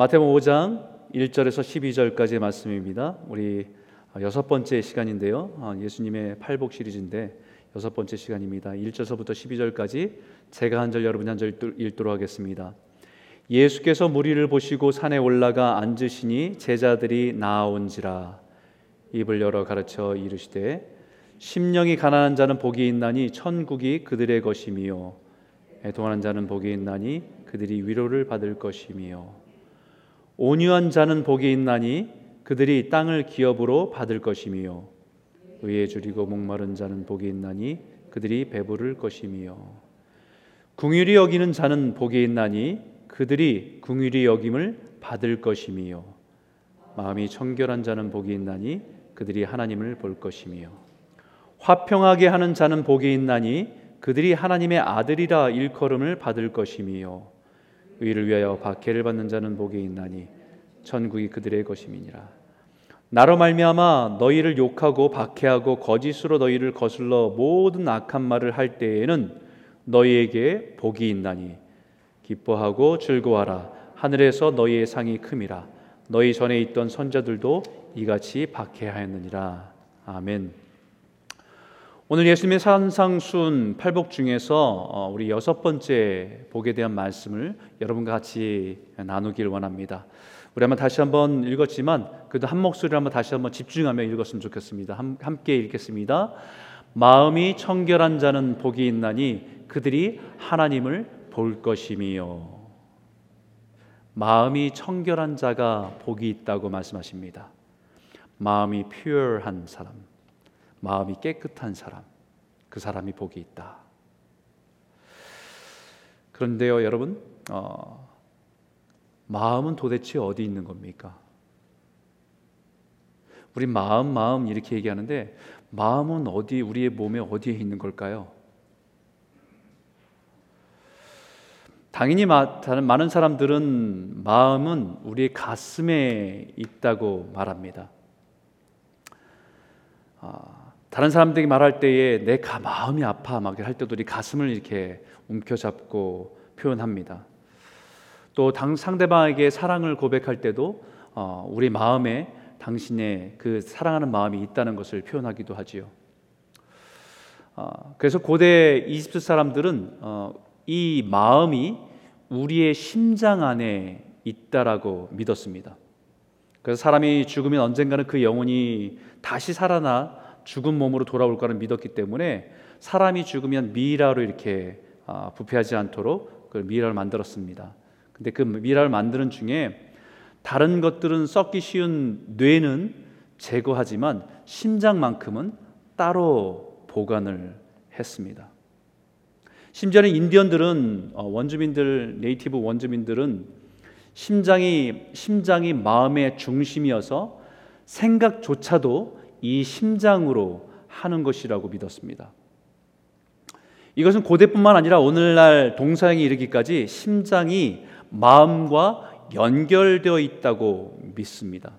마태복음 5장 1절에서 12절까지의 말씀입니다. 우리 여섯 번째 시간인데요. 아, 예수님의 팔복 시리즈인데 여섯 번째 시간입니다. 1절서부터 12절까지 제가 한 절 여러분이 한 절 읽도록 하겠습니다. 예수께서 무리를 보시고 산에 올라가 앉으시니 제자들이 나아온지라 입을 열어 가르쳐 이르시되 심령이 가난한 자는 복이 있나니 천국이 그들의 것이미요 애통하는 자는 복이 있나니 그들이 위로를 받을 것이미요 온유한 자는 복이 있나니 그들이 땅을 기업으로 받을 것이미요. 의에 줄이고 목마른 자는 복이 있나니 그들이 배부를 것이미요. 궁휼히 여기는 자는 복이 있나니 그들이 궁휼히 여김을 받을 것이미요. 마음이 청결한 자는 복이 있나니 그들이 하나님을 볼 것이미요. 화평하게 하는 자는 복이 있나니 그들이 하나님의 아들이라 일컬음을 받을 것이미요 의를 위하여 박해를 받는 자는 복이 있나니 천국이 그들의 것임이니라. 나로 말미암아 너희를 욕하고 박해하고 거짓으로 너희를 거슬러 모든 악한 말을 할 때에는 너희에게 복이 있나니 기뻐하고 즐거워하라 하늘에서 너희의 상이 큼이라 너희 전에 있던 선자들도 이같이 박해하였느니라 아멘. 오늘 예수님의 산상순 팔복 중에서 어, 우리 여섯 번째 복에 대한 말씀을 여러분과 같이 나누길 원합니다. 우리 한번 다시 한번 읽었지만 그래도 한 목소리로 한번 다시 한번 집중하며 읽었으면 좋겠습니다. 함께 읽겠습니다. 마음이 청결한 자는 복이 있나니 그들이 하나님을 볼 것이미요. 마음이 청결한 자가 복이 있다고 말씀하십니다. 마음이 퓨어한 사람. 마음이 깨끗한 사람, 그 사람이 복이 있다. 그런데요, 여러분, 어, 마음은 도대체 어디 있는 겁니까? 우리 마음, 마음 이렇게 얘기하는데 마음은 어디 우리의 몸에 어디에 있는 걸까요? 당연히 많은 사람들은 마음은 우리의 가슴에 있다고 말합니다. 아, 다른 사람들이 말할 때에 내 마음이 아파 막 할 때도 우리 가슴을 이렇게 움켜잡고 표현합니다. 또 당, 상대방에게 사랑을 고백할 때도 어, 우리 마음에 당신의 그 사랑하는 마음이 있다는 것을 표현하기도 하지요. 어, 그래서 고대 이집트 사람들은 어, 이 마음이 우리의 심장 안에 있다라고 믿었습니다. 그래서 사람이 죽으면 언젠가는 그 영혼이 다시 살아나 죽은 몸으로 돌아올 거를 믿었기 때문에 사람이 죽으면 미라로 이렇게 아, 부패하지 않도록 그 미라를 만들었습니다. 근데 그 미라를 만드는 중에 다른 것들은 썩기 쉬운 뇌는 제거하지만 심장만큼은 따로 보관을 했습니다. 심지어는 인디언들은 어, 원주민들 네이티브 원주민들은 심장이 심장이 마음의 중심이어서 생각조차도 이 심장으로 하는 것이라고 믿었습니다. 이것은 고대뿐만 아니라 오늘날 동서양에 이르기까지 심장이 마음과 연결되어 있다고 믿습니다.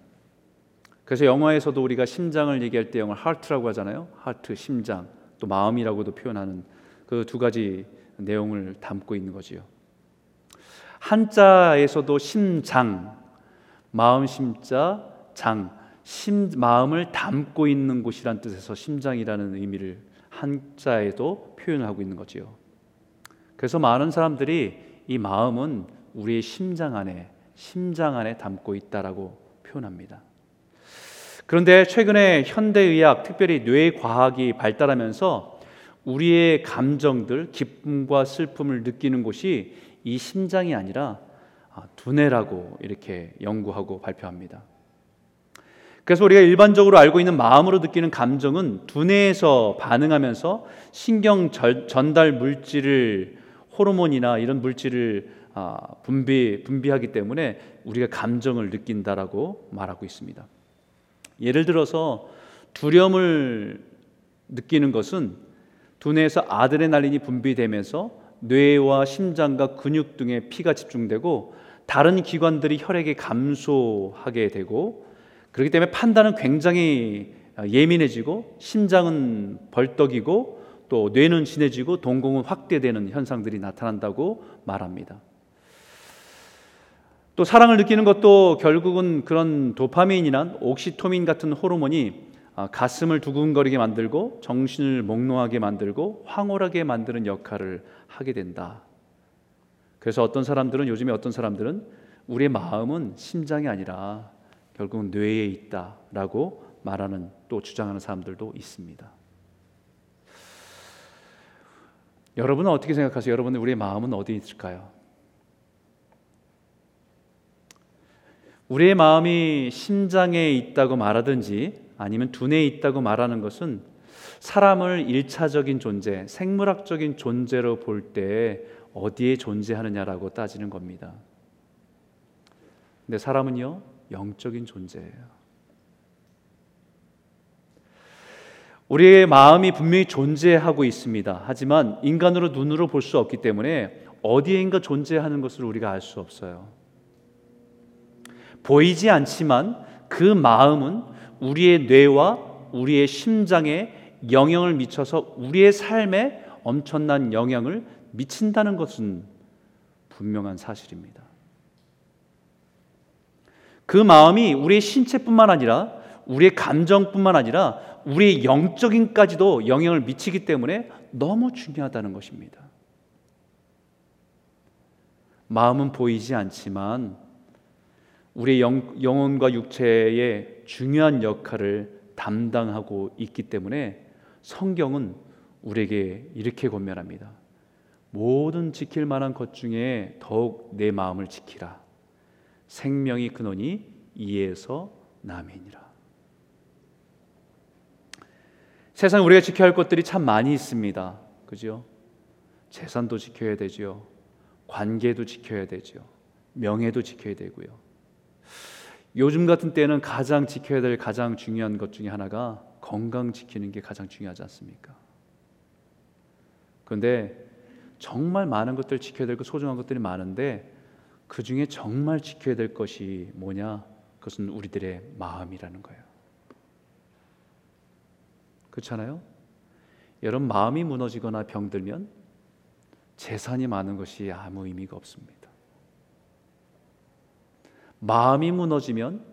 그래서 영화에서도 우리가 심장을 얘기할 때 영어 하트라고 하잖아요. 하트, 심장, 또 마음이라고도 표현하는 그 두 가지 내용을 담고 있는 거지요. 한자에서도 심장, 마음 심자, 장 심, 마음을 담고 있는 곳이란 뜻에서 심장이라는 의미를 한자에도 표현하고 있는 거지요. 그래서 많은 사람들이 이 마음은 우리의 심장 안에 심장 안에 담고 있다라고 표현합니다. 그런데 최근에 현대 의학, 특별히 뇌 과학이 발달하면서 우리의 감정들, 기쁨과 슬픔을 느끼는 곳이 이 심장이 아니라 아, 두뇌라고 이렇게 연구하고 발표합니다. 그래서 우리가 일반적으로 알고 있는 마음으로 느끼는 감정은 두뇌에서 반응하면서 신경 전달 물질을 호르몬이나 이런 물질을 아, 분비 분비하기 때문에 우리가 감정을 느낀다라고 말하고 있습니다. 예를 들어서 두려움을 느끼는 것은 두뇌에서 아드레날린이 분비되면서 뇌와 심장과 근육 등에 피가 집중되고 다른 기관들이 혈액에 감소하게 되고 그렇기 때문에 판단은 굉장히 예민해지고 심장은 벌떡이고 또 뇌는 진해지고 동공은 확대되는 현상들이 나타난다고 말합니다. 또 사랑을 느끼는 것도 결국은 그런 도파민이나 옥시토민 같은 호르몬이 아, 가슴을 두근거리게 만들고 정신을 몽롱하게 만들고 황홀하게 만드는 역할을 하게 된다. 그래서 어떤 사람들은 요즘에 어떤 사람들은 우리의 마음은 심장이 아니라 결국은 뇌에 있다라고 말하는 또 주장하는 사람들도 있습니다. 여러분은 어떻게 생각하세요? 여러분은 우리의 마음은 어디 있을까요? 우리의 마음이 심장에 있다고 말하든지 아니면 두뇌에 있다고 말하는 것은 사람을 일차적인 존재, 생물학적인 존재로 볼 때 어디에 존재하느냐라고 따지는 겁니다. 근데 사람은요, 영적인 존재예요. 우리의 마음이 분명히 존재하고 있습니다. 하지만 인간으로 눈으로 볼 수 없기 때문에 어디에인가 존재하는 것을 우리가 알 수 없어요. 보이지 않지만 그 마음은 우리의 뇌와 우리의 심장에 영향을 미쳐서 우리의 삶에 엄청난 영향을 미친다는 것은 분명한 사실입니다. 그 마음이 우리의 신체뿐만 아니라 우리의 감정뿐만 아니라 우리의 영적인까지도 영향을 미치기 때문에 너무 중요하다는 것입니다. 마음은 보이지 않지만 우리의 영, 영혼과 육체의 중요한 역할을 담당하고 있기 때문에 성경은 우리에게 이렇게 권면합니다. 모든 지킬 만한 것 중에 더욱 내 마음을 지키라. 생명이 근원이 이에서 남이니라. 세상 우리가 지켜야 할 것들이 참 많이 있습니다. 그죠? 재산도 지켜야 되죠. 관계도 지켜야 되죠. 명예도 지켜야 되고요. 요즘 같은 때는 가장 지켜야 될 가장 중요한 것 중에 하나가 건강 지키는 게 가장 중요하지 않습니까? 그런데 정말 많은 것들 지켜야 될 것, 소중한 것들이 많은데 그 중에 정말 지켜야 될 것이 뭐냐? 그것은 우리들의 마음이라는 거예요. 그렇잖아요? 여러분 마음이 무너지거나 병들면 재산이 많은 것이 아무 의미가 없습니다. 마음이 무너지면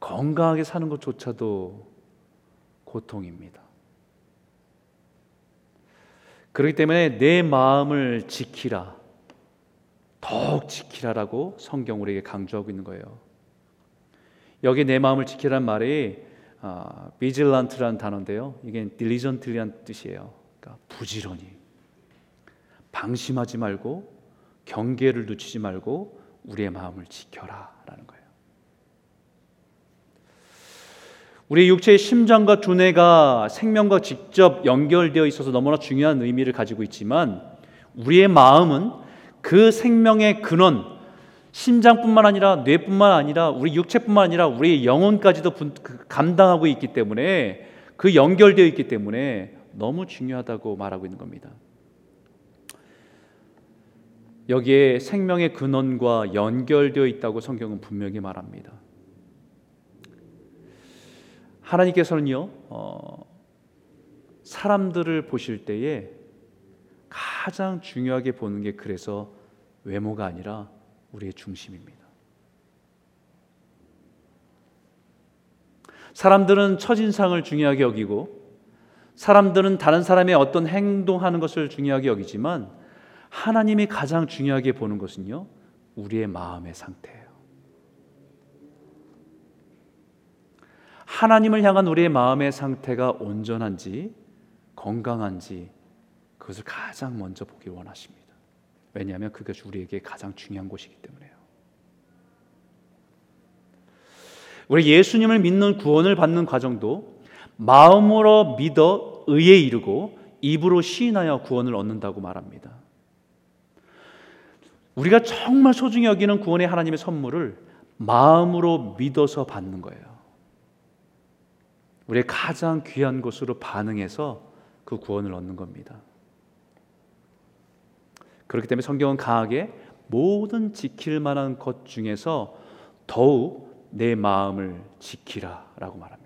건강하게 사는 것조차도 고통입니다. 그렇기 때문에 내 마음을 지키라. 더욱 지키라라고 성경 우리에게 강조하고 있는 거예요. 여기 내 마음을 지키라는 말이 아, 비질란트라는 단어인데요. 이게 딜리전트리한 뜻이에요. 그러니까 부지런히 방심하지 말고 경계를 늦추지 말고 우리의 마음을 지켜라라는 거예요. 우리 육체의 심장과 두뇌가 생명과 직접 연결되어 있어서 너무나 중요한 의미를 가지고 있지만 우리의 마음은 그 생명의 근원 심장뿐만 아니라 뇌뿐만 아니라 우리 육체뿐만 아니라 우리 영혼까지도 그 감당하고 있기 때문에 그 연결되어 있기 때문에 너무 중요하다고 말하고 있는 겁니다. 여기에 생명의 근원과 연결되어 있다고 성경은 분명히 말합니다. 하나님께서는요, 어, 사람들을 보실 때에 가장 중요하게 보는 게 그래서 외모가 아니라 우리의 중심입니다. 사람들은 첫인상을 중요하게 여기고 사람들은 다른 사람의 어떤 행동하는 것을 중요하게 여기지만 하나님이 가장 중요하게 보는 것은요, 우리의 마음의 상태예요. 하나님을 향한 우리의 마음의 상태가 온전한지 건강한지 그것을 가장 먼저 보기 원하십니다. 왜냐하면 그것이 우리에게 가장 중요한 것이기 때문에요. 우리 예수님을 믿는 구원을 받는 과정도 마음으로 믿어 의에 이르고 입으로 시인하여 구원을 얻는다고 말합니다. 우리가 정말 소중히 여기는 구원의 하나님의 선물을 마음으로 믿어서 받는 거예요. 우리의 가장 귀한 것으로 반응해서 그 구원을 얻는 겁니다. 그렇기 때문에 성경은 강하게 모든 지킬 만한 것 중에서 더욱 내 마음을 지키라라고 말합니다.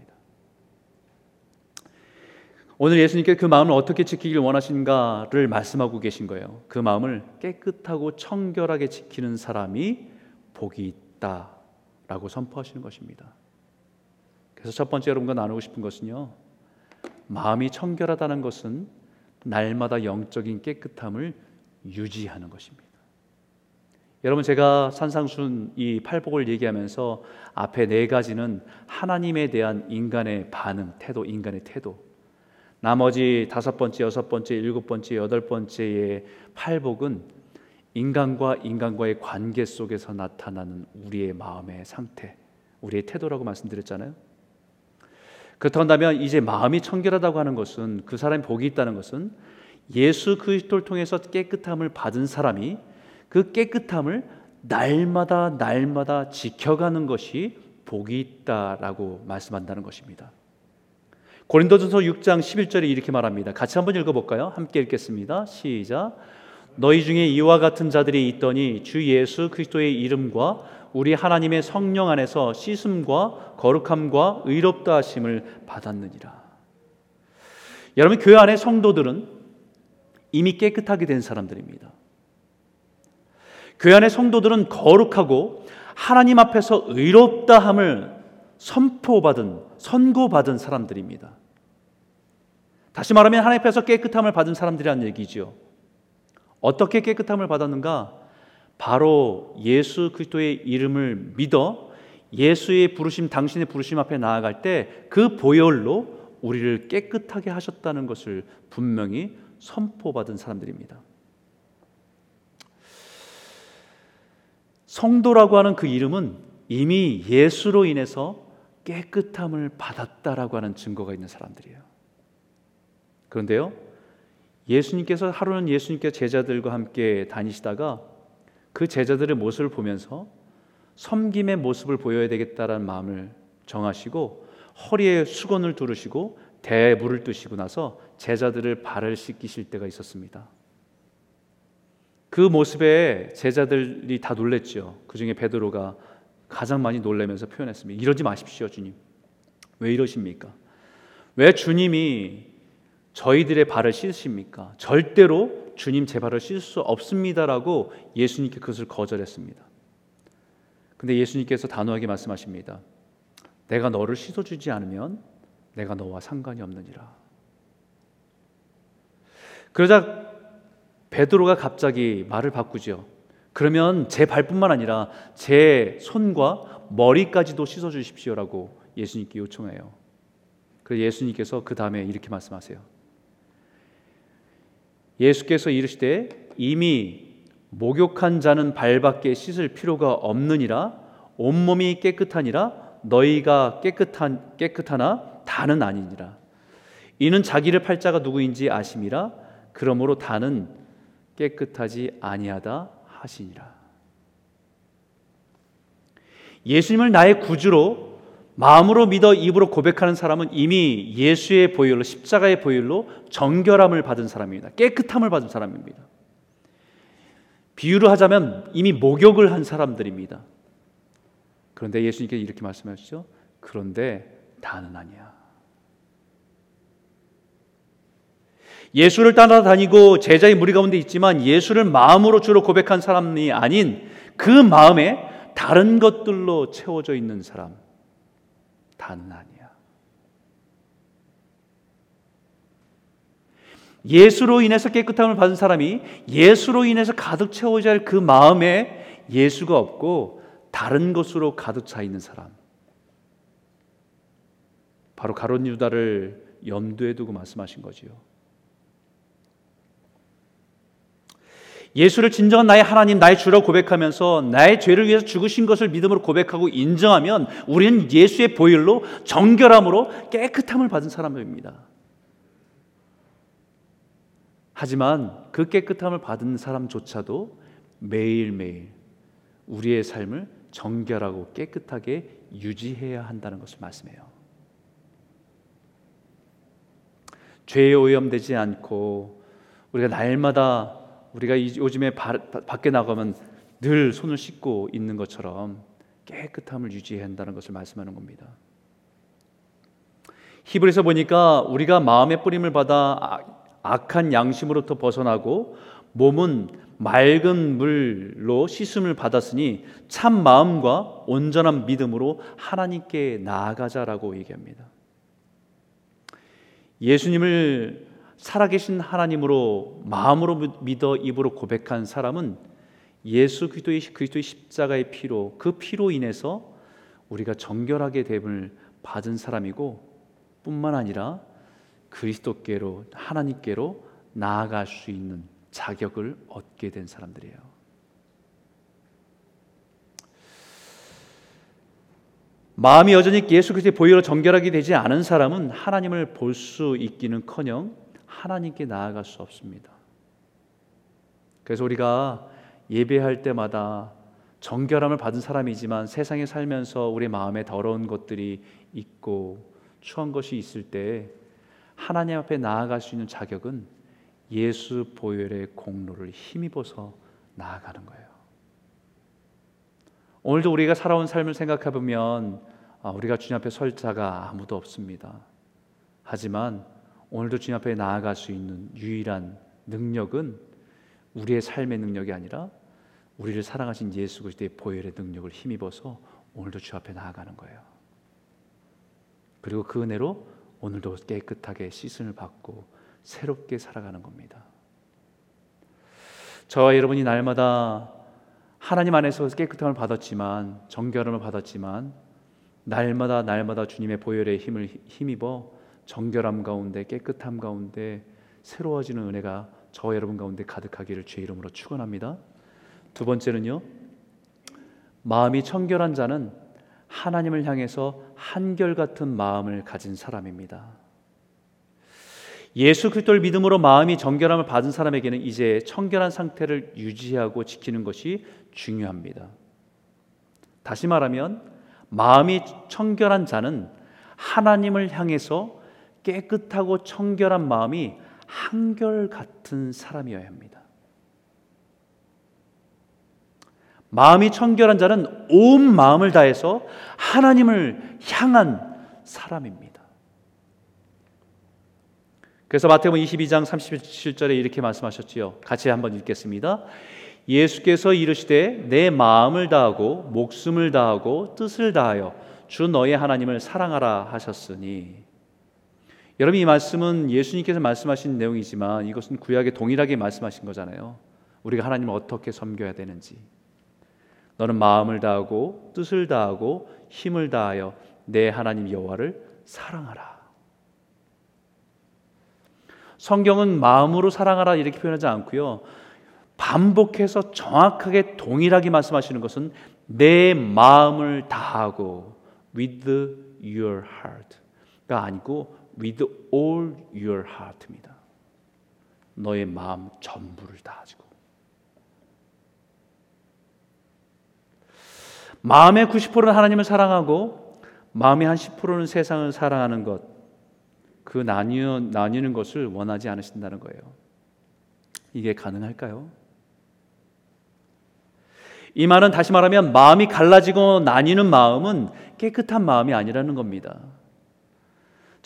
오늘 예수님께서 그 마음을 어떻게 지키길 원하신가를 말씀하고 계신 거예요. 그 마음을 깨끗하고 청결하게 지키는 사람이 복이 있다라고 선포하시는 것입니다. 그래서 첫 번째 여러분과 나누고 싶은 것은요. 마음이 청결하다는 것은 날마다 영적인 깨끗함을 유지하는 것입니다. 여러분 제가 산상순 이 팔복을 얘기하면서 앞에 네 가지는 하나님에 대한 인간의 반응, 태도, 인간의 태도. 나머지 다섯 번째, 여섯 번째, 일곱 번째, 여덟 번째의 팔복은 인간과 인간과의 관계 속에서 나타나는 우리의 마음의 상태, 우리의 태도라고 말씀드렸잖아요. 그렇다면 이제 마음이 청결하다고 하는 것은 그 사람이 복이 있다는 것은 예수 그리스도를 통해서 깨끗함을 받은 사람이 그 깨끗함을 날마다 날마다 지켜가는 것이 복이 있다라고 말씀한다는 것입니다. 고린도전서 6장 11절에 이렇게 말합니다. 같이 한번 읽어 볼까요? 함께 읽겠습니다. 시작. 너희 중에 이와 같은 자들이 있더니 주 예수 그리스도의 이름과 우리 하나님의 성령 안에서 씻음과 거룩함과 의롭다 하심을 받았느니라. 여러분 교회 안에 성도들은 이미 깨끗하게 된 사람들입니다. 교회 안의 성도들은 거룩하고 하나님 앞에서 의롭다함을 선포받은 선고받은 사람들입니다. 다시 말하면 하나님 앞에서 깨끗함을 받은 사람들이라는 얘기죠. 어떻게 깨끗함을 받았는가? 바로 예수 그리스도의 이름을 믿어 예수의 부르심 당신의 부르심 앞에 나아갈 때 그 보혈로 우리를 깨끗하게 하셨다는 것을 분명히 선포받은 사람들입니다. 성도라고 하는 그 이름은 이미 예수로 인해서 깨끗함을 받았다라고 하는 증거가 있는 사람들이에요. 그런데요, 예수님께서 하루는 예수님께 제자들과 함께 다니시다가 그 제자들의 모습을 보면서 섬김의 모습을 보여야 되겠다라는 마음을 정하시고 허리에 수건을 두르시고 대물을 뜨시고 나서 제자들을 발을 씻기실 때가 있었습니다. 그 모습에 제자들이 다 놀랬죠. 그 중에 베드로가 가장 많이 놀라면서 표현했습니다. 이러지 마십시오, 주님. 왜 이러십니까? 왜 주님이 저희들의 발을 씻으십니까? 절대로 주님 제 발을 씻을 수 없습니다라고 예수님께 그것을 거절했습니다. 근데 예수님께서 단호하게 말씀하십니다. 내가 너를 씻어주지 않으면 내가 너와 상관이 없느니라. 그러자 베드로가 갑자기 말을 바꾸죠. 그러면 제 발뿐만 아니라 제 손과 머리까지도 씻어 주십시오라고 예수님께 요청해요. 그래서 예수님께서 그 다음에 이렇게 말씀하세요. 예수께서 이르시되 이미 목욕한 자는 발밖에 씻을 필요가 없느니라 온몸이 깨끗하니라 너희가 깨끗한 깨끗하나 다는 아니니라 이는 자기를 팔자가 누구인지 아심이라 그러므로 다는 깨끗하지 아니하다 하시니라. 예수님을 나의 구주로 마음으로 믿어 입으로 고백하는 사람은 이미 예수의 보혈로 십자가의 보혈로 정결함을 받은 사람입니다. 깨끗함을 받은 사람입니다. 비유를 하자면 이미 목욕을 한 사람들입니다. 그런데 예수님께서 이렇게 말씀하시죠. 그런데 다는 아니야. 예수를 따라다니고 제자의 무리 가운데 있지만 예수를 마음으로 주로 고백한 사람이 아닌 그 마음에 다른 것들로 채워져 있는 사람 다는 아니야. 예수로 인해서 깨끗함을 받은 사람이 예수로 인해서 가득 채워져야 할 그 마음에 예수가 없고 다른 것으로 가득 차 있는 사람. 바로 가론 유다를 염두에 두고 말씀하신 거지요. 예수를 진정한 나의 하나님, 나의 주라고 고백하면서 나의 죄를 위해서 죽으신 것을 믿음으로 고백하고 인정하면 우리는 예수의 보혈로 정결함으로 깨끗함을 받은 사람입니다. 하지만 그 깨끗함을 받은 사람조차도 매일매일 우리의 삶을 정결하고 깨끗하게 유지해야 한다는 것을 말씀해요. 죄에 오염되지 않고 우리가 날마다 우리가 요즘에 밖에 나가면 늘 손을 씻고 있는 것처럼 깨끗함을 유지해야 한다는 것을 말씀하는 겁니다. 히브리서 보니까 우리가 마음의 뿌림을 받아 아, 악한 양심으로부터 벗어나고 몸은 맑은 물로 씻음을 받았으니 참 마음과 온전한 믿음으로 하나님께 나아가자라고 얘기합니다. 예수님을 살아계신 하나님으로 마음으로 믿어 입으로 고백한 사람은 예수 그리스도의 그리스도의 십자가의 피로 그 피로 인해서 우리가 정결하게 됨을 받은 사람이고 뿐만 아니라 그리스도께로 하나님께로 나아갈 수 있는 자격을 얻게 된 사람들이에요. 마음이 여전히 예수 그리스도의 보혈로 정결하게 되지 않은 사람은 하나님을 볼 수 있기는커녕 하나님께 나아갈 수 없습니다. 그래서 우리가 예배할 때마다 정결함을 받은 사람이지만 세상에 살면서 우리 마음에 더러운 것들이 있고 추한 것이 있을 때 하나님 앞에 나아갈 수 있는 자격은 예수 보혈의 공로를 힘입어서 나아가는 거예요. 오늘도 우리가 살아온 삶을 생각해 보면 아, 우리가 주님 앞에 설 자가 아무도 없습니다. 하지만 오늘도 주님 앞에 나아갈 수 있는 유일한 능력은 우리의 삶의 능력이 아니라 우리를 사랑하신 예수 그리스도의 보혈의 능력을 힘입어서 오늘도 주 앞에 나아가는 거예요. 그리고 그 은혜로 오늘도 깨끗하게 씻음을 받고 새롭게 살아가는 겁니다. 저와 여러분이 날마다 하나님 안에서 깨끗함을 받았지만 정결함을 받았지만 날마다 날마다 주님의 보혈의 힘을 힘입어 정결함 가운데 깨끗함 가운데 새로워지는 은혜가 저와 여러분 가운데 가득하기를 주의 이름으로 축원합니다. 두 번째는요. 마음이 청결한 자는 하나님을 향해서 한결같은 마음을 가진 사람입니다. 예수 그리스도를 믿음으로 마음이 정결함을 받은 사람에게는 이제 청결한 상태를 유지하고 지키는 것이 중요합니다. 다시 말하면 마음이 청결한 자는 하나님을 향해서 깨끗하고 청결한 마음이 한결 같은 사람이어야 합니다. 마음이 청결한 자는 온 마음을 다해서 하나님을 향한 사람입니다. 그래서 마태복음 22장 37절에 이렇게 말씀하셨지요. 같이 한번 읽겠습니다. 예수께서 이르시되 내 마음을 다하고 목숨을 다하고 뜻을 다하여 주 너의 하나님을 사랑하라 하셨으니 여러분 이 말씀은 예수님께서 말씀하신 내용이지만 이것은 구약에 동일하게 말씀하신 거잖아요. 우리가 하나님을 어떻게 섬겨야 되는지 너는 마음을 다하고 뜻을 다하고 힘을 다하여 내 하나님 여호와를 사랑하라. 성경은 마음으로 사랑하라 이렇게 표현하지 않고요. 반복해서 정확하게 동일하게 말씀하시는 것은 내 마음을 다하고 with your heart가 아니고 with all your heart입니다. 너의 마음 전부를 다하고 마음의 90%는 하나님을 사랑하고 마음의 한 10%는 세상을 사랑하는 것, 그 나뉘어, 나뉘는 것을 원하지 않으신다는 거예요. 이게 가능할까요? 이 말은 다시 말하면 마음이 갈라지고 나뉘는 마음은 깨끗한 마음이 아니라는 겁니다.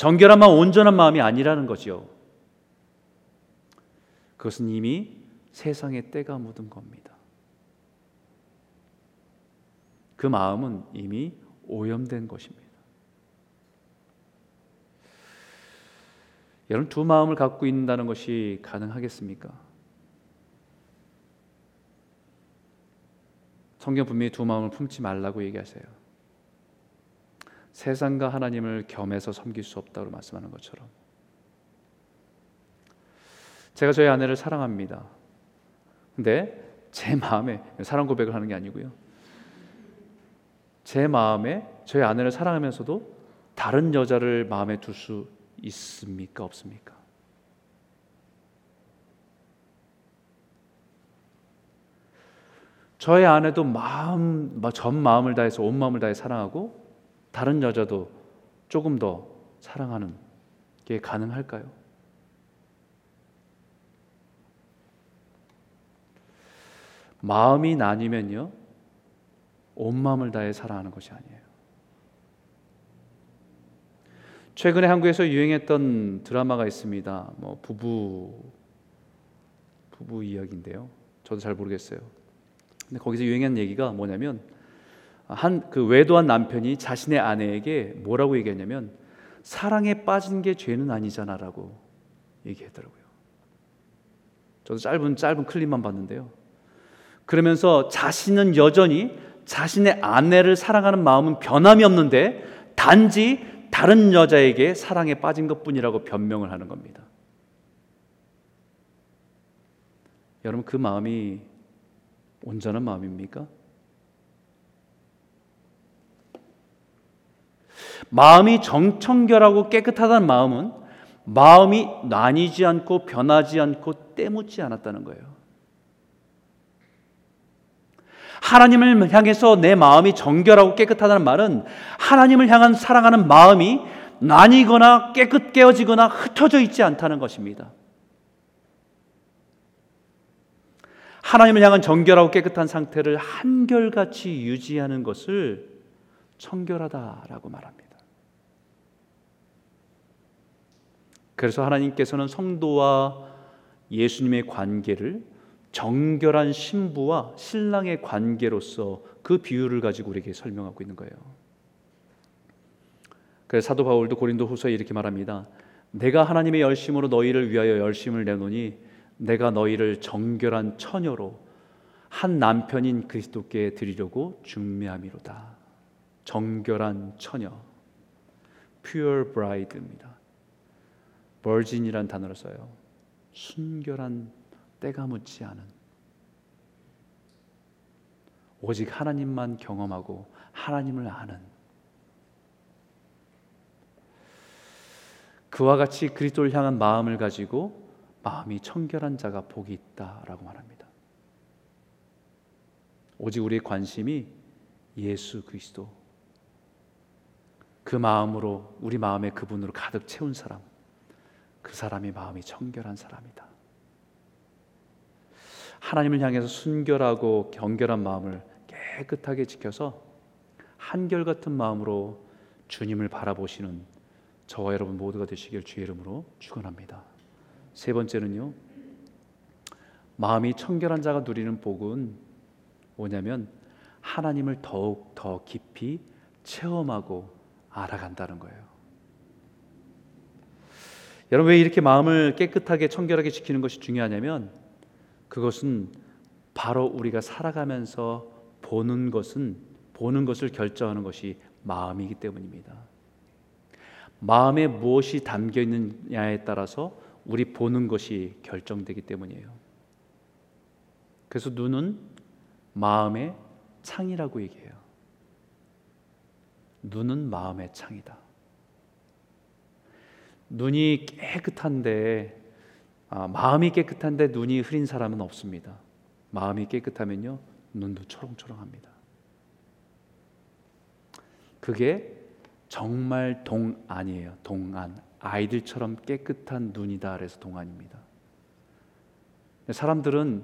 정결한 마음, 온전한 마음이 아니라는 거죠. 그것은 이미 세상의 때가 묻은 겁니다. 그 마음은 이미 오염된 것입니다. 여러분 두 마음을 갖고 있다는 것이 가능하겠습니까? 성경 분명히 두 마음을 품지 말라고 얘기하세요. 세상과 하나님을 겸해서 섬길 수 없다고 말씀하는 것처럼 제가 저희 아내를 사랑합니다. 근데 제 마음에 사랑 고백을 하는 게 아니고요. 제 마음에 저희 아내를 사랑하면서도 다른 여자를 마음에 둘 수 있습니까? 없습니까? 저의 아내도 마음, 전 마음을 다해서 온 마음을 다해 사랑하고 다른 여자도 조금 더 사랑하는 게 가능할까요? 마음이 나뉘면요, 온 마음을 다해 사랑하는 것이 아니에요. 최근에 한국에서 유행했던 드라마가 있습니다. 뭐 부부 부부 이야기인데요. 저도 잘 모르겠어요. 근데 거기서 유행한 얘기가 뭐냐면 한 그 외도한 남편이 자신의 아내에게 뭐라고 얘기했냐면 사랑에 빠진 게 죄는 아니잖아라고 얘기했더라고요. 저도 짧은 짧은 클립만 봤는데요. 그러면서 자신은 여전히 자신의 아내를 사랑하는 마음은 변함이 없는데 단지 다른 여자에게 사랑에 빠진 것뿐이라고 변명을 하는 겁니다. 여러분 그 마음이 온전한 마음입니까? 마음이 정청결하고 깨끗하다는 마음은 마음이 나뉘지 않고 변하지 않고 때묻지 않았다는 거예요. 하나님을 향해서 내 마음이 정결하고 깨끗하다는 말은 하나님을 향한 사랑하는 마음이 나뉘거나 깨끗 깨어지거나 흩어져 있지 않다는 것입니다. 하나님을 향한 정결하고 깨끗한 상태를 한결같이 유지하는 것을 청결하다라고 말합니다. 그래서 하나님께서는 성도와 예수님의 관계를 정결한 신부와 신랑의 관계로서 그 비유를 가지고 우리에게 설명하고 있는 거예요. 그래서 사도 바울도 고린도 후서에 이렇게 말합니다. 내가 하나님의 열심으로 너희를 위하여 열심을 내노니 내가 너희를 정결한 처녀로 한 남편인 그리스도께 드리려고 중매함이로다. 정결한 처녀, pure bride입니다. Virgin이란 단어를 써요. 순결한 때가 묻지 않은 오직 하나님만 경험하고 하나님을 아는 그와 같이 그리스도를 향한 마음을 가지고 마음이 청결한 자가 복이 있다라고 말합니다. 오직 우리의 관심이 예수 그리스도 그 마음으로 우리 마음에 그분으로 가득 채운 사람 그 사람의 마음이 청결한 사람이다. 하나님을 향해서 순결하고 경결한 마음을 깨끗하게 지켜서 한결같은 마음으로 주님을 바라보시는 저와 여러분 모두가 되시길 주의 이름으로 축원합니다. 세 번째는요. 마음이 청결한 자가 누리는 복은 뭐냐면 하나님을 더욱 더 깊이 체험하고 알아간다는 거예요. 여러분 왜 이렇게 마음을 깨끗하게 청결하게 지키는 것이 중요하냐면 그것은 바로 우리가 살아가면서 보는 것은 보는 것을 결정하는 것이 마음이기 때문입니다. 마음에 무엇이 담겨 있느냐에 따라서 우리 보는 것이 결정되기 때문이에요. 그래서 눈은 마음의 창이라고 얘기해요. 눈은 마음의 창이다. 눈이 깨끗한데 아, 마음이 깨끗한데 눈이 흐린 사람은 없습니다. 마음이 깨끗하면요 눈도 초롱초롱합니다. 그게 정말 동안이에요. 동안 아이들처럼 깨끗한 눈이다 그래서 동안입니다. 사람들은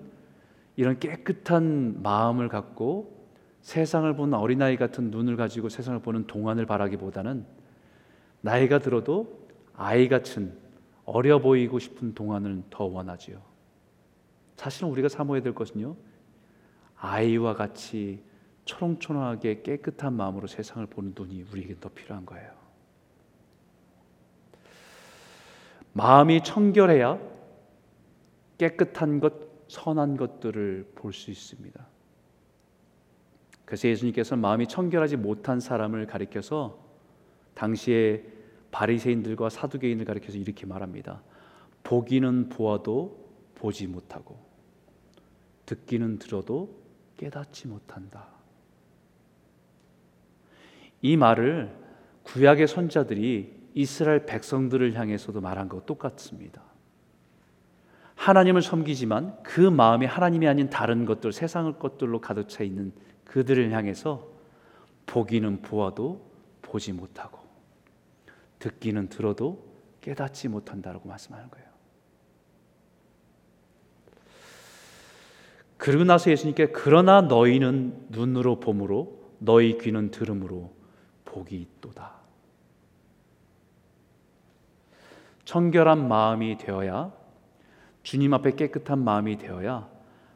이런 깨끗한 마음을 갖고 세상을 보는 어린아이 같은 눈을 가지고 세상을 보는 동안을 바라기보다는 나이가 들어도 아이 같은 어려 보이고 싶은 동안을 더 원하지요. 사실은 우리가 사모해야 될 것은요. 아이와 같이 초롱초롱하게 깨끗한 마음으로 세상을 보는 눈이 우리에게 더 필요한 거예요. 마음이 청결해야 깨끗한 것, 선한 것들을 볼 수 있습니다. 그래서 예수님께서 마음이 청결하지 못한 사람을 가리켜서 당시에 바리새인들과 사두개인을 가리켜서 이렇게 말합니다. 보기는 보아도 보지 못하고 듣기는 들어도 깨닫지 못한다. 이 말을 구약의 선자들이 이스라엘 백성들을 향해서도 말한 것 똑같습니다. 하나님을 섬기지만 그 마음이 하나님이 아닌 다른 것들, 세상의 것들로 가득 차 있는 그들을 향해서 보기는 보아도 보지 못하고 듣기는 들어도 깨닫지 못한다라고 말씀하는 거예요. 그러고 나서 예수님께 그러나 너희는 눈으로 봄으로 너희 귀는 들음으로 복이 있도다. 청결한 마음이 되어야 주님 앞에 깨끗한 마음이 되어야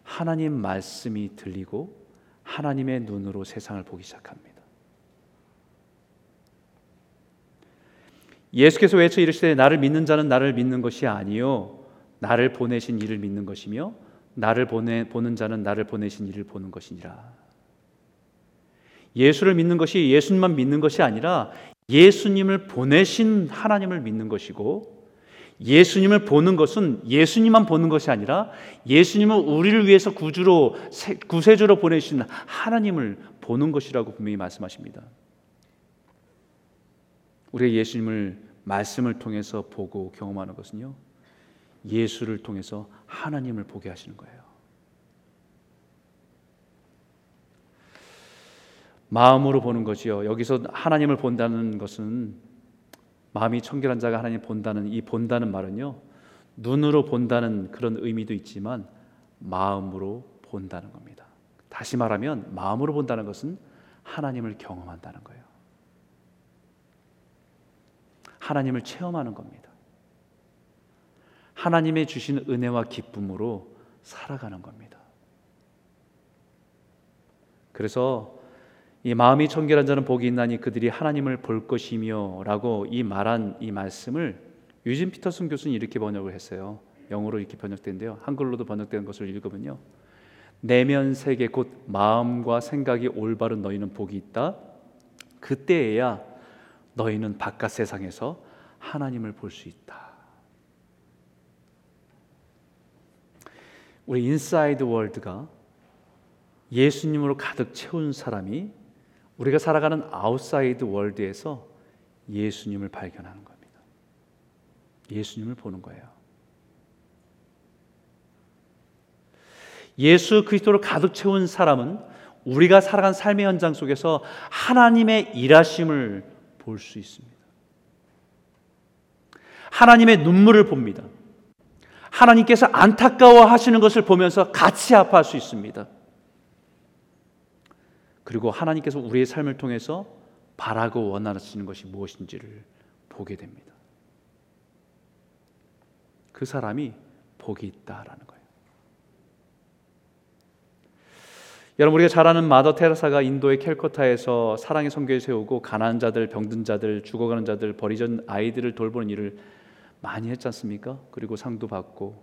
하나님 말씀이 들리고 하나님의 눈으로 세상을 보기 시작합니다. 예수께서 외쳐 이르시되 나를 믿는 자는 나를 믿는 것이 아니요 나를 보내신 이를 믿는 것이며 나를 보내 보는 자는 나를 보내신 이를 보는 것이니라. 예수를 믿는 것이 예수님만 믿는 것이 아니라 예수님을 보내신 하나님을 믿는 것이고 예수님을 보는 것은 예수님만 보는 것이 아니라 예수님은 우리를 위해서 구주로 구세주로 보내신 하나님을 보는 것이라고 분명히 말씀하십니다. 우리가 예수님을 말씀을 통해서 보고 경험하는 것은요. 예수를 통해서 하나님을 보게 하시는 거예요. 마음으로 보는 것이요. 여기서 하나님을 본다는 것은 마음이 청결한 자가 하나님 본다는 이 본다는 말은요. 눈으로 본다는 그런 의미도 있지만 마음으로 본다는 겁니다. 다시 말하면 마음으로 본다는 것은 하나님을 경험한다는 거예요. 하나님을 체험하는 겁니다. 하나님의 주신 은혜와 기쁨으로 살아가는 겁니다. 그래서 이 마음이 청결한 자는 복이 있나니 그들이 하나님을 볼 것이며라고 이 말한 이 말씀을 유진 피터슨 교수는 이렇게 번역을 했어요. 영어로 이렇게 번역된데요. 한글로도 번역된 것을 읽으면요. 내면 세계 곧 마음과 생각이 올바른 너희는 복이 있다. 그때에야 너희는 바깥 세상에서 하나님을 볼 수 있다. 우리 inside world가 예수님으로 가득 채운 사람이 우리가 살아가는 outside world에서 예수님을 발견하는 겁니다. 예수님을 보는 거예요. 예수 그리스도를 가득 채운 사람은 우리가 살아간 삶의 현장 속에서 하나님의 일하심을 볼 수 있습니다. 하나님의 눈물을 봅니다. 하나님께서 안타까워 하시는 것을 보면서 같이 아파할 수 있습니다. 그리고 하나님께서 우리의 삶을 통해서 바라고 원하시는 것이 무엇인지를 보게 됩니다. 그 사람이 복이 있다라는 거예요. 여러분 우리가 잘 아는 마더 테레사가 인도의 캘커타에서 사랑의 성교에 세우고 가난한 자들, 병든 자들, 죽어가는 자들, 버리전 아이들을 돌보는 일을 많이 했지 않습니까? 그리고 상도 받고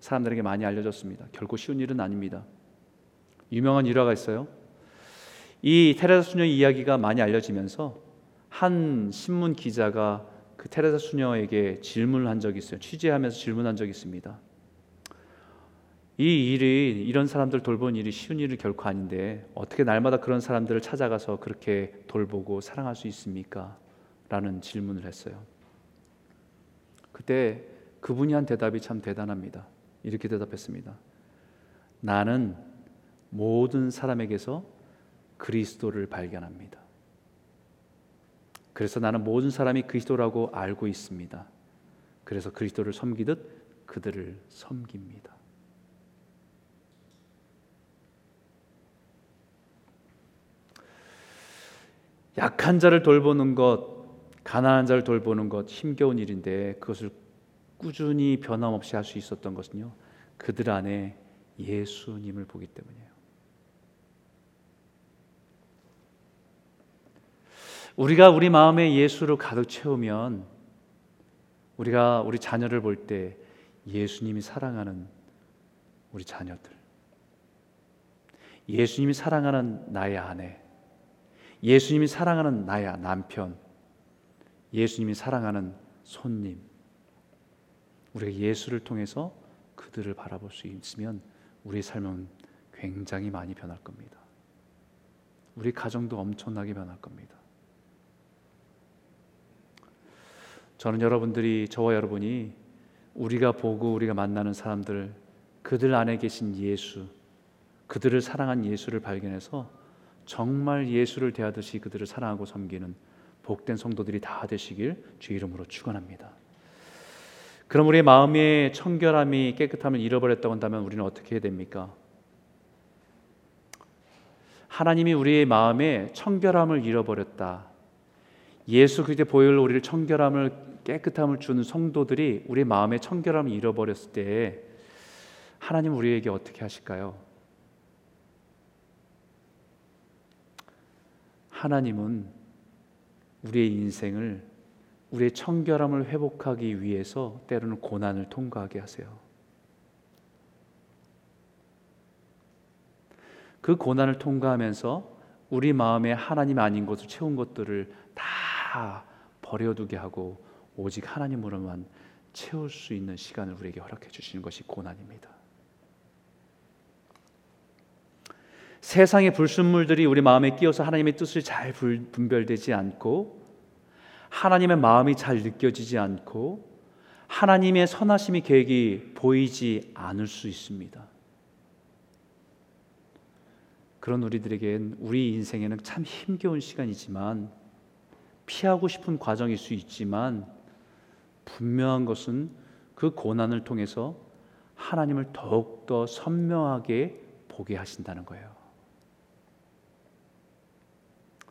사람들에게 많이 알려졌습니다. 결코 쉬운 일은 아닙니다. 유명한 일화가 있어요. 이 테레사 수녀 이야기가 많이 알려지면서 한 신문 기자가 그 테레사 수녀에게 질문을 한 적이 있어요. 취재하면서 질문한 적이 있습니다. 이 일이 이런 사람들 돌보는 일이 쉬운 일이 결코 아닌데 어떻게 날마다 그런 사람들을 찾아가서 그렇게 돌보고 사랑할 수 있습니까? 라는 질문을 했어요. 그때 그분이 한 대답이 참 대단합니다. 이렇게 대답했습니다. 나는 모든 사람에게서 그리스도를 발견합니다. 그래서 나는 모든 사람이 그리스도라고 알고 있습니다. 그래서 그리스도를 섬기듯 그들을 섬깁니다. 약한 자를 돌보는 것, 가난한 자를 돌보는 것 힘겨운 일인데 그것을 꾸준히 변함없이 할 수 있었던 것은요. 그들 안에 예수님을 보기 때문이에요. 우리가 우리 마음에 예수를 가득 채우면 우리가 우리 자녀를 볼 때 예수님이 사랑하는 우리 자녀들, 예수님이 사랑하는 나의 아내, 예수님이 사랑하는 나의 남편, 예수님이 사랑하는 손님, 우리가 예수를 통해서 그들을 바라볼 수 있으면 우리의 삶은 굉장히 많이 변할 겁니다. 우리 가정도 엄청나게 변할 겁니다. 저는 여러분들이 저와 여러분이 우리가 보고 우리가 만나는 사람들 그들 안에 계신 예수 그들을 사랑한 예수를 발견해서 정말 예수를 대하듯이 그들을 사랑하고 섬기는 복된 성도들이 다 되시길 주 이름으로 축원합니다. 그럼 우리의 마음의 청결함이 깨끗함을 잃어버렸다고 한다면 우리는 어떻게 해야 됩니까? 하나님이 우리의 마음에 청결함을 잃어버렸다. 예수 그리스도의 보혈로 우리를 청결함을 깨끗함을 주는 성도들이 우리 마음의 청결함을 잃어버렸을 때 하나님 우리에게 어떻게 하실까요? 하나님은 우리의 인생을 우리의 청결함을 회복하기 위해서 때로는 고난을 통과하게 하세요. 그 고난을 통과하면서 우리 마음에 하나님 아닌 것을 채운 것들을 다 버려두게 하고 오직 하나님으로만 채울 수 있는 시간을 우리에게 허락해 주시는 것이 고난입니다. 세상의 불순물들이 우리 마음에 끼어서 하나님의 뜻을 잘 분별되지 않고 하나님의 마음이 잘 느껴지지 않고 하나님의 선하심이 계획이 보이지 않을 수 있습니다. 그런 우리들에겐 우리 인생에는 참 힘겨운 시간이지만 피하고 싶은 과정일 수 있지만 분명한 것은 그 고난을 통해서 하나님을 더욱더 선명하게 보게 하신다는 거예요.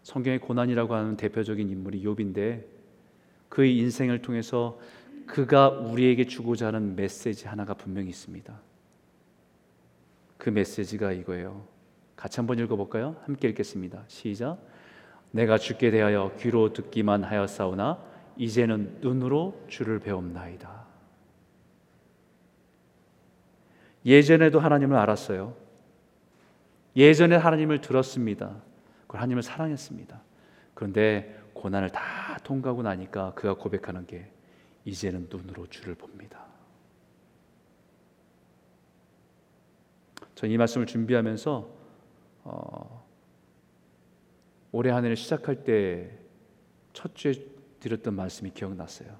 성경의 고난이라고 하는 대표적인 인물이 욥인데 그의 인생을 통해서 그가 우리에게 주고자 하는 메시지 하나가 분명히 있습니다. 그 메시지가 이거예요. 같이 한번 읽어볼까요? 함께 읽겠습니다. 시작. 내가 죽게 대하여 귀로 듣기만 하였사오나 이제는 눈으로 주를 배움나이다. 예전에도 하나님을 알았어요. 예전에 하나님을 들었습니다. 하나님을 사랑했습니다. 그런데 고난을 다 통과하고 나니까 그가 고백하는 게 이제는 눈으로 주를 봅니다. 전이 말씀을 준비하면서 어, 올해 한 해를 시작할 때 첫 주에 드렸던 말씀이 기억났어요.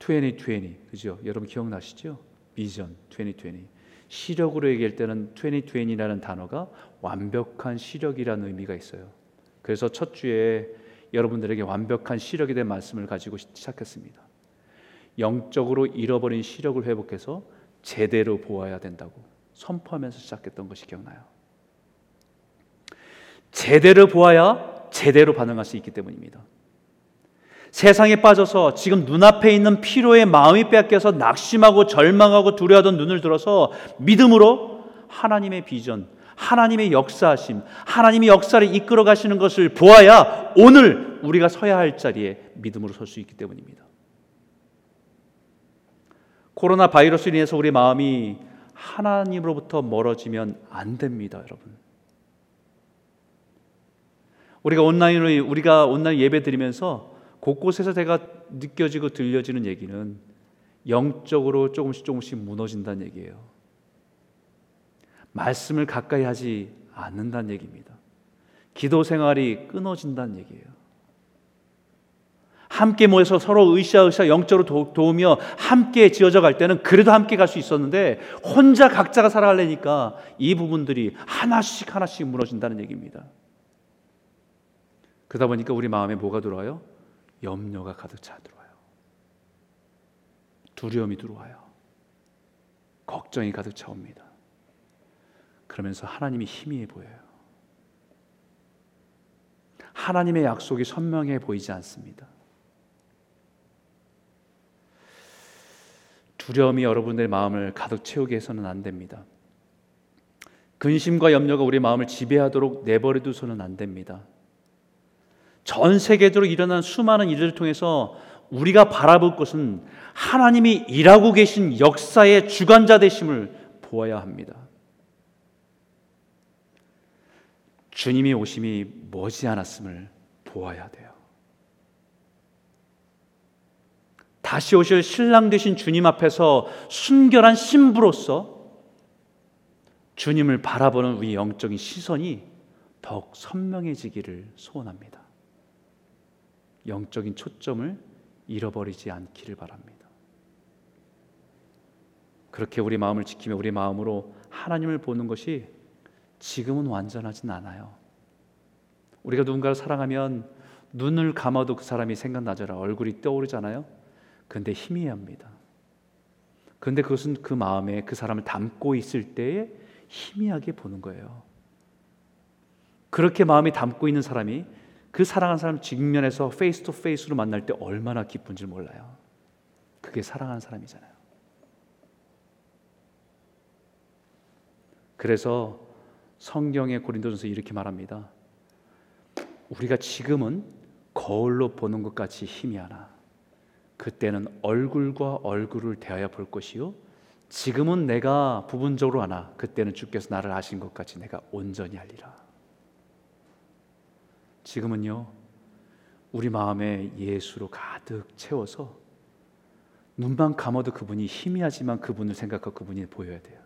2020 그죠? 여러분 기억나시죠? 비전 2020 시력으로 얘기할 때는 2020이라는 단어가 완벽한 시력이라는 의미가 있어요. 그래서 첫 주에 여러분들에게 완벽한 시력에 대한 말씀을 가지고 시작했습니다. 영적으로 잃어버린 시력을 회복해서 제대로 보아야 된다고 선포하면서 시작했던 것이 기억나요. 제대로 보아야 제대로 반응할 수 있기 때문입니다. 세상에 빠져서 지금 눈앞에 있는 피로에 마음이 빼앗겨서 낙심하고 절망하고 두려워하던 눈을 들어서 믿음으로 하나님의 비전, 하나님의 역사하심, 하나님의 역사를 이끌어 가시는 것을 보아야 오늘 우리가 서야 할 자리에 믿음으로 설 수 있기 때문입니다. 코로나 바이러스로 인해서 우리 마음이 하나님으로부터 멀어지면 안 됩니다, 여러분. 우리가 온라인으로 우리가 온라인 예배 드리면서 곳곳에서 제가 느껴지고 들려지는 얘기는 영적으로 조금씩 조금씩 무너진다는 얘기예요. 말씀을 가까이 하지 않는다는 얘기입니다. 기도 생활이 끊어진다는 얘기예요. 함께 모여서 서로 으쌰으쌰 영적으로 도, 우며 함께 지어져 갈 때는 그래도 함께 갈 수 있었는데 혼자 각자가 살아가려니까 이 부분들이 하나씩 하나씩 무너진다는 얘기입니다. 그러다 보니까 우리 마음에 뭐가 들어와요? 염려가 가득 차 들어와요. 두려움이 들어와요. 걱정이 가득 차옵니다. 그러면서 하나님이 희미해 보여요. 하나님의 약속이 선명해 보이지 않습니다. 두려움이 여러분들의 마음을 가득 채우게 해서는 안 됩니다. 근심과 염려가 우리 마음을 지배하도록 내버려 두서는 안 됩니다. 전 세계적으로 일어난 수많은 일들을 통해서 우리가 바라볼 것은 하나님이 일하고 계신 역사의 주관자 되심을 보아야 합니다. 주님이 오심이 머지않았음을 보아야 돼요. 다시 오실 신랑 되신 주님 앞에서 순결한 신부로서 주님을 바라보는 우리 영적인 시선이 더욱 선명해지기를 소원합니다. 영적인 초점을 잃어버리지 않기를 바랍니다. 그렇게 우리 마음을 지키며 우리 마음으로 하나님을 보는 것이 지금은 완전하진 않아요. 우리가 누군가를 사랑하면 눈을 감아도 그 사람이 생각나잖아. 얼굴이 떠오르잖아요. 근데 희미합니다. 근데 그것은 그 마음에 그 사람을 담고 있을 때에 희미하게 보는 거예요. 그렇게 마음이 담고 있는 사람이 그 사랑하는 사람 직면해서 face to face로 만날 때 얼마나 기쁜지 몰라요. 그게 사랑하는 사람이잖아요. 그래서 성경의 고린도전서 이렇게 말합니다. 우리가 지금은 거울로 보는 것 같이 희미하나 그때는 얼굴과 얼굴을 대하여 볼 것이요 지금은 내가 부분적으로 하나 그때는 주께서 나를 아신 것 같이 내가 온전히 하리라. 지금은요 우리 마음에 예수로 가득 채워서 눈만 감아도 그분이 희미하지만 그분을 생각하고 그분이 보여야 돼요.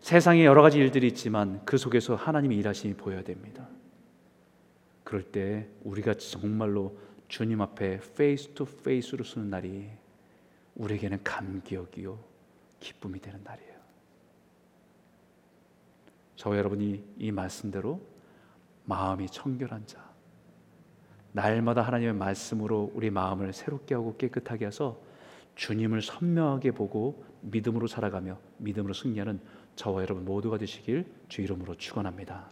세상에 여러 가지 일들이 있지만 그 속에서 하나님의 일하심이 보여야 됩니다. 그럴 때 우리가 정말로 주님 앞에 face to face로 서는 날이 우리에게는 감격이요 기쁨이 되는 날이에요. 저와 여러분이 이 말씀대로 마음이 청결한 자, 날마다 하나님의 말씀으로 우리 마음을 새롭게 하고 깨끗하게 해서 주님을 선명하게 보고 믿음으로 살아가며 믿음으로 승리하는 저와 여러분 모두가 되시길 주 이름으로 축원합니다.